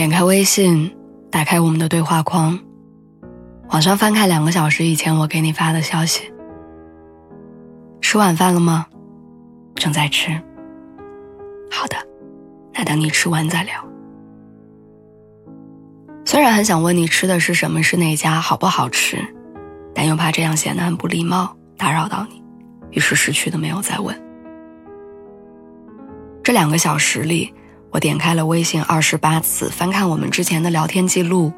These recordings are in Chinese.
点开微信，打开我们的对话框，往上翻看两个小时以前我给你发的消息。吃晚饭了吗？正在吃。好的，那等你吃完再聊。虽然很想问你吃的是什么，是哪家，好不好吃，但又怕这样显得很不礼貌，打扰到你，于是识趣的没有再问。这两个小时里。我点开了微信二十八次，翻看我们之前的聊天记录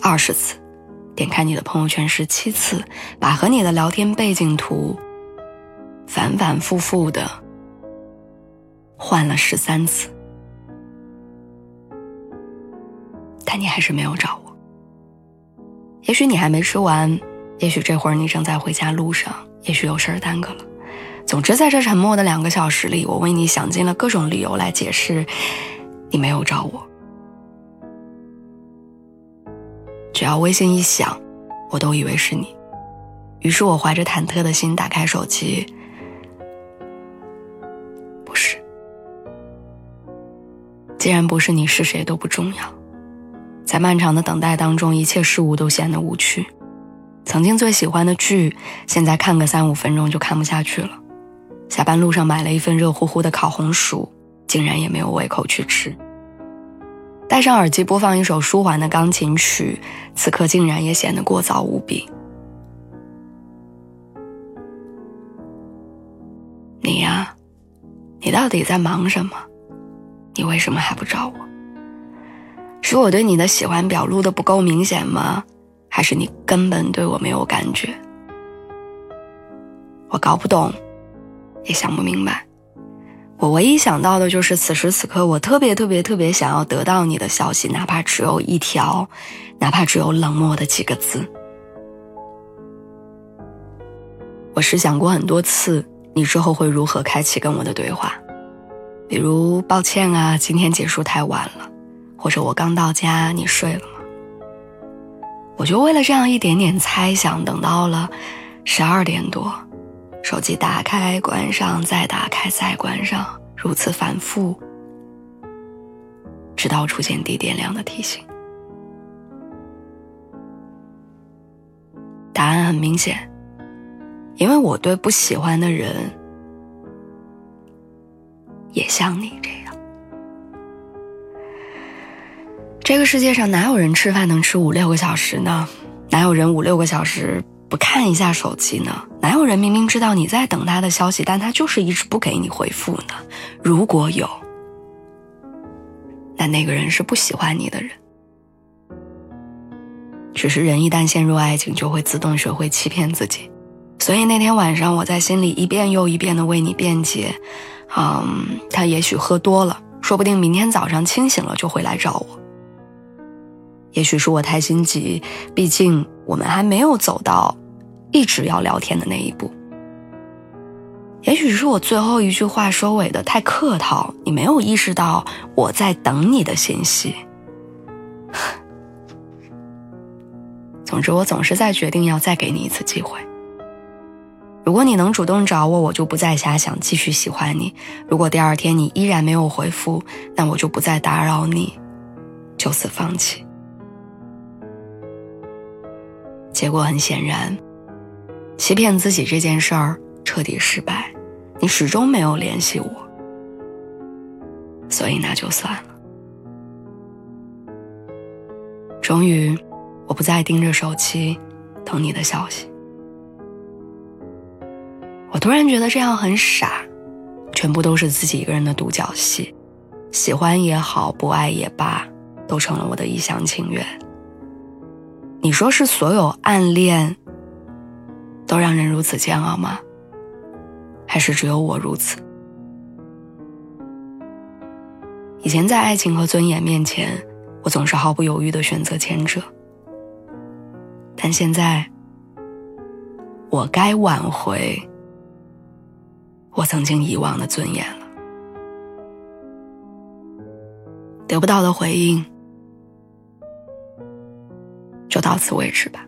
二十次，点开你的朋友圈十七次，把和你的聊天背景图反反复复的换了十三次，但你还是没有找我。也许你还没吃完，也许这会儿你正在回家路上，也许有事儿耽搁了。总之，在这沉默的两个小时里，我为你想尽了各种理由来解释，你没有找我。只要微信一响，我都以为是你。于是我怀着忐忑的心打开手机，不是。既然不是你，是谁都不重要。在漫长的等待当中，一切事物都显得无趣。曾经最喜欢的剧，现在看个三五分钟就看不下去了。下班路上买了一份热乎乎的烤红薯，竟然也没有胃口去吃。戴上耳机播放一首舒缓的钢琴曲，此刻竟然也显得过早无比。你呀，你到底在忙什么？你为什么还不找我？是我对你的喜欢表露的不够明显吗？还是你根本对我没有感觉？我搞不懂。也想不明白，我唯一想到的就是此时此刻，我特别特别特别想要得到你的消息，哪怕只有一条，哪怕只有冷漠的几个字。我试想过很多次，你之后会如何开启跟我的对话，比如抱歉啊，今天结束太晚了，或者我刚到家，你睡了吗？我就为了这样一点点猜想，等到了十二点多。手机打开、关上，再打开、再关上，如此反复，直到出现低电量的提醒。答案很明显，因为我对不喜欢的人，也像你这样。这个世界上哪有人吃饭能吃五六个小时呢？哪有人五六个小时？不看一下手机呢？哪有人明明知道你在等他的消息，但他就是一直不给你回复呢？如果有，那那个人是不喜欢你的人。只是人一旦陷入爱情，就会自动学会欺骗自己。所以那天晚上，我在心里一遍又一遍的为你辩解。嗯，他也许喝多了，说不定明天早上清醒了就会来找我。也许是我太心急，毕竟我们还没有走到一直要聊天的那一步。也许是我最后一句话收尾的太客套，你没有意识到我在等你的信息。总之，我总是在决定要再给你一次机会。如果你能主动找我，我就不再瞎想，继续喜欢你；如果第二天你依然没有回复，那我就不再打扰你，就此放弃。结果很显然，欺骗自己这件事儿彻底失败。你始终没有联系我，所以那就算了。终于，我不再盯着手机等你的消息。我突然觉得这样很傻，全部都是自己一个人的独角戏。喜欢也好，不爱也罢，都成了我的一厢情愿。你说是所有暗恋都让人如此煎熬吗？还是只有我如此？以前在爱情和尊严面前，我总是毫不犹豫的选择前者。但现在，我该挽回我曾经遗忘的尊严了。得不到的回应，就到此为止吧。